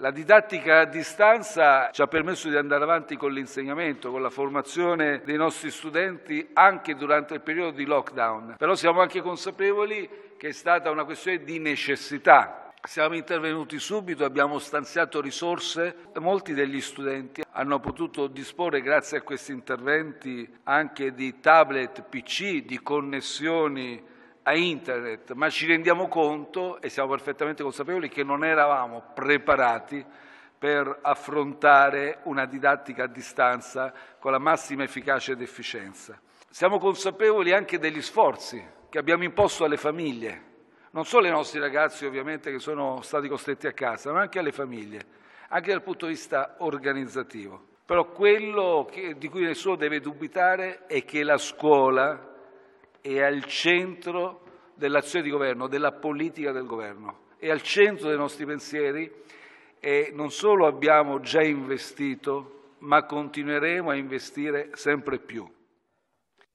La didattica a distanza ci ha permesso di andare avanti con l'insegnamento, con la formazione dei nostri studenti anche durante il periodo di lockdown, però siamo anche consapevoli che è stata una questione di necessità. Siamo intervenuti subito, abbiamo stanziato risorse, molti degli studenti hanno potuto disporre grazie a questi interventi anche di tablet, PC, di connessioni a internet, ma ci rendiamo conto e siamo perfettamente consapevoli che non eravamo preparati per affrontare una didattica a distanza con la massima efficacia ed efficienza. Siamo consapevoli anche degli sforzi che abbiamo imposto alle famiglie, non solo ai nostri ragazzi ovviamente che sono stati costretti a casa, ma anche alle famiglie, anche dal punto di vista organizzativo. Però quello che, di cui nessuno deve dubitare è che la scuola è al centro dell'azione di governo, della politica del governo, è al centro dei nostri pensieri e non solo abbiamo già investito, ma continueremo a investire sempre più.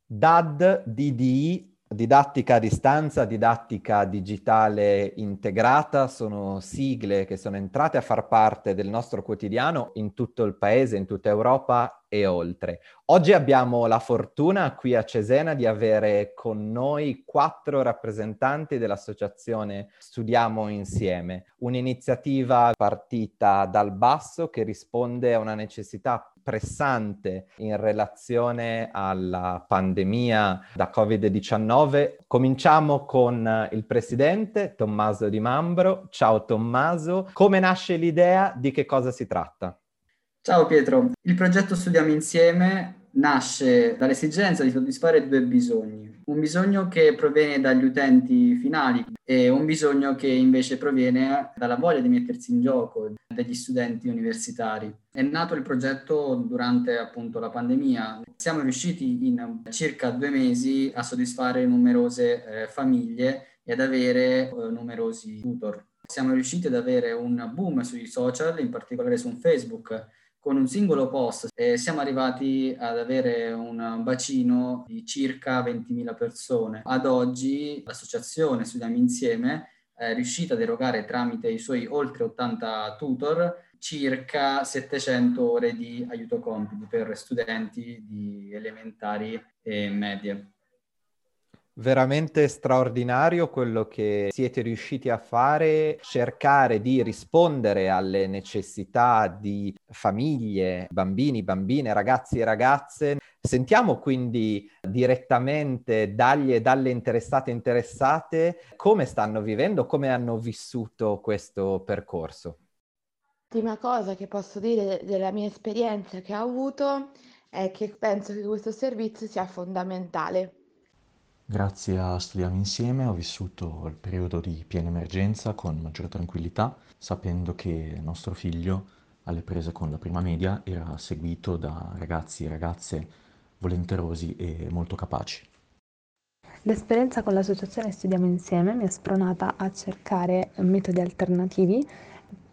DAD, DDI, Didattica a distanza, didattica digitale integrata sono sigle che sono entrate a far parte del nostro quotidiano in tutto il paese, in tutta Europa e oltre. Oggi abbiamo la fortuna qui a Cesena di avere con noi quattro rappresentanti dell'associazione Studiamo Insieme, un'iniziativa partita dal basso che risponde a una necessità pressante in relazione alla pandemia da Covid-19. Cominciamo con il presidente Tommaso Di Mambro. Ciao Tommaso, come nasce l'idea? Di che cosa si tratta? Ciao Pietro, il progetto Studiamo Insieme nasce dall'esigenza di soddisfare due bisogni. Un bisogno che proviene dagli utenti finali e un bisogno che invece proviene dalla voglia di mettersi in gioco degli studenti universitari. È nato il progetto durante appunto la pandemia. Siamo riusciti in circa due mesi a soddisfare numerose eh, famiglie e ad avere eh, numerosi tutor. Siamo riusciti ad avere un boom sui social, in particolare su Facebook, con un singolo post e siamo arrivati ad avere un bacino di circa 20.000 persone. Ad oggi l'associazione Studiamo Insieme è riuscita ad erogare tramite i suoi oltre 80 tutor circa 700 ore di aiuto compiti per studenti di elementari e medie. Veramente straordinario quello che siete riusciti a fare, cercare di rispondere alle necessità di famiglie, bambini, bambine, ragazzi e ragazze. Sentiamo quindi direttamente dagli e dalle interessate interessate come stanno vivendo, come hanno vissuto questo percorso. Prima cosa che posso dire della mia esperienza che ho avuto è che penso che questo servizio sia fondamentale Grazie a Studiamo Insieme ho vissuto il periodo di piena emergenza con maggiore tranquillità, sapendo che nostro figlio alle prese con la prima media era seguito da ragazzi e ragazze volenterosi e molto capaci. L'esperienza con l'associazione Studiamo Insieme mi ha spronata a cercare metodi alternativi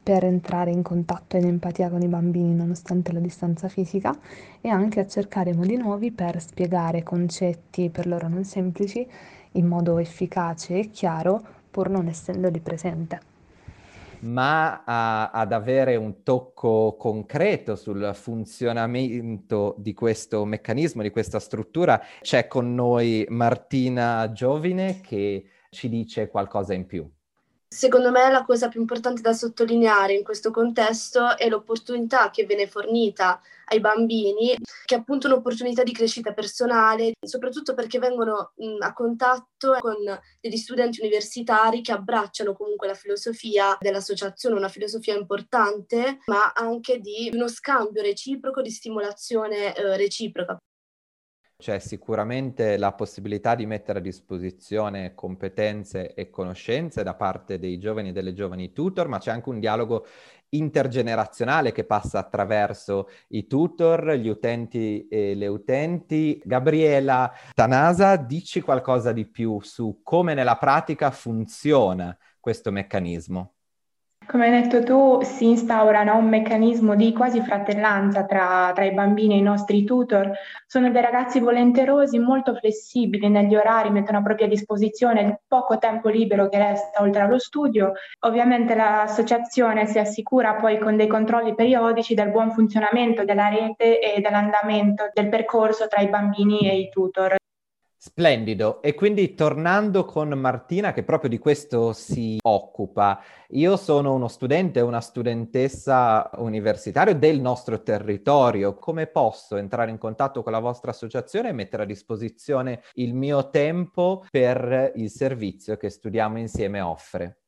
per entrare in contatto e in empatia con i bambini nonostante la distanza fisica e anche a cercare modi nuovi per spiegare concetti per loro non semplici in modo efficace e chiaro pur non essendoli presente. Ma a, ad avere un tocco concreto sul funzionamento di questo meccanismo, di questa struttura, c'è con noi Martina Giovine che ci dice qualcosa in più. Secondo me la cosa più importante da sottolineare in questo contesto è l'opportunità che viene fornita ai bambini, che è appunto un'opportunità di crescita personale, soprattutto perché vengono a contatto con degli studenti universitari che abbracciano comunque la filosofia dell'associazione, una filosofia importante, ma anche di uno scambio reciproco, di stimolazione eh, reciproca. C'è sicuramente la possibilità di mettere a disposizione competenze e conoscenze da parte dei giovani e delle giovani tutor, ma c'è anche un dialogo intergenerazionale che passa attraverso i tutor, gli utenti e le utenti. Gabriela Tanasa, dici qualcosa di più su come nella pratica funziona questo meccanismo. Come hai detto tu, si instaura no, un meccanismo di quasi fratellanza tra, tra, i bambini e i nostri tutor. Sono dei ragazzi volenterosi, molto flessibili negli orari, mettono a propria disposizione il poco tempo libero che resta oltre allo studio. Ovviamente l'associazione si assicura poi con dei controlli periodici del buon funzionamento della rete e dell'andamento del percorso tra i bambini e i tutor. Splendido. E quindi tornando con Martina, che proprio di questo si occupa, io sono uno studente, una studentessa universitaria del nostro territorio. Come posso entrare in contatto con la vostra associazione e mettere a disposizione il mio tempo per il servizio che Studiamo Insieme offre?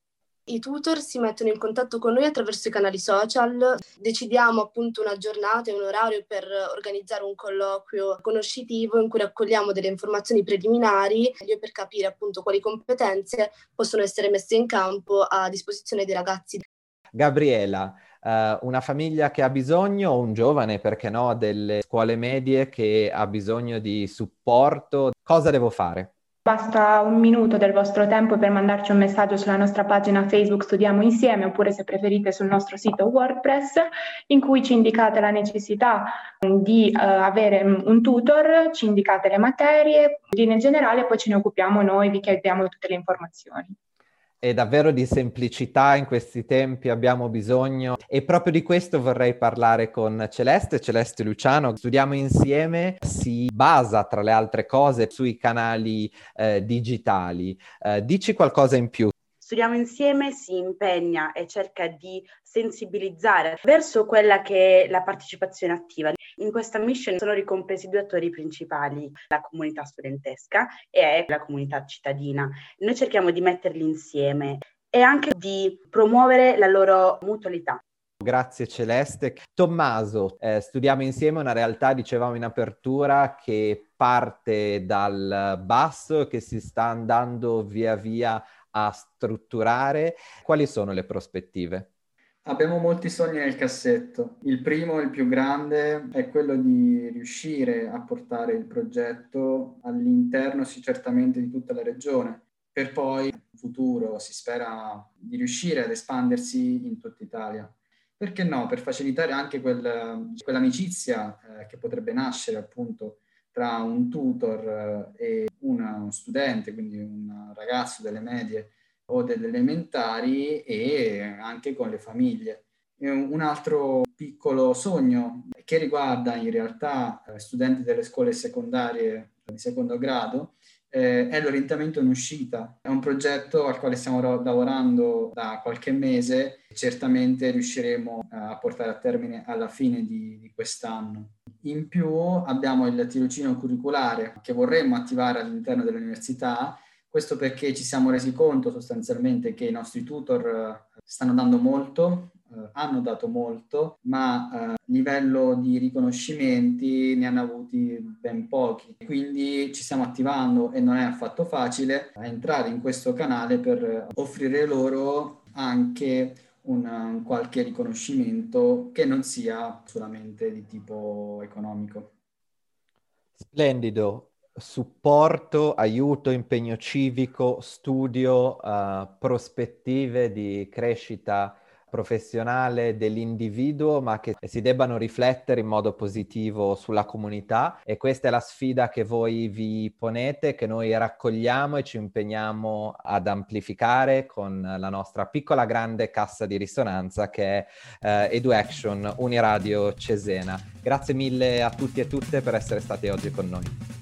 I tutor si mettono in contatto con noi attraverso i canali social, decidiamo appunto una giornata e un orario per organizzare un colloquio conoscitivo in cui raccogliamo delle informazioni preliminari per capire appunto quali competenze possono essere messe in campo a disposizione dei ragazzi. Gabriela, Uh, una famiglia che ha bisogno, o un giovane, perché no, delle scuole medie che ha bisogno di supporto, cosa devo fare? Basta un minuto del vostro tempo per mandarci un messaggio sulla nostra pagina Facebook Studiamo Insieme oppure se preferite sul nostro sito WordPress in cui ci indicate la necessità di uh, avere un tutor, ci indicate le materie, in generale poi ce ne occupiamo noi, vi chiediamo tutte le informazioni e davvero di semplicità in questi tempi abbiamo bisogno e proprio di questo vorrei parlare con Celeste, Celeste Luciano. Studiamo insieme, si basa tra le altre cose sui canali eh, digitali. Eh, dici qualcosa in più. Studiamo insieme si impegna e cerca di sensibilizzare verso quella che è la partecipazione attiva. In questa mission sono ricompresi due attori principali, la comunità studentesca e la comunità cittadina. Noi cerchiamo di metterli insieme e anche di promuovere la loro mutualità. Grazie Celeste. Tommaso, eh, studiamo insieme una realtà, dicevamo in apertura, che parte dal basso che si sta andando via via a strutturare. Quali sono le prospettive? Abbiamo molti sogni nel cassetto. Il primo, il più grande, è quello di riuscire a portare il progetto all'interno sì, certamente di tutta la regione, per poi in futuro si spera di riuscire ad espandersi in tutta Italia. Perché no? Per facilitare anche quel, quell'amicizia eh, che potrebbe nascere appunto tra un tutor eh, e uno studente, quindi un ragazzo delle medie o delle elementari e anche con le famiglie. Un altro piccolo sogno che riguarda in realtà eh, studenti delle scuole secondarie di secondo grado eh, è l'orientamento in uscita. È un progetto al quale stiamo lavorando da qualche mese e certamente riusciremo a portare a termine alla fine di, di quest'anno. In più abbiamo il tirocinio curriculare che vorremmo attivare all'interno dell'università questo perché ci siamo resi conto sostanzialmente che i nostri tutor eh, stanno dando molto, eh, hanno dato molto, ma a eh, livello di riconoscimenti ne hanno avuti ben pochi. Quindi ci stiamo attivando e non è affatto facile entrare in questo canale per offrire loro anche un qualche riconoscimento che non sia solamente di tipo economico. Splendido, supporto, aiuto, impegno civico, studio, uh, prospettive di crescita professionale dell'individuo, ma che si debbano riflettere in modo positivo sulla comunità e questa è la sfida che voi vi ponete, che noi raccogliamo e ci impegniamo ad amplificare con la nostra piccola grande cassa di risonanza che è eh, EduAction Uniradio Cesena. Grazie mille a tutti e tutte per essere stati oggi con noi.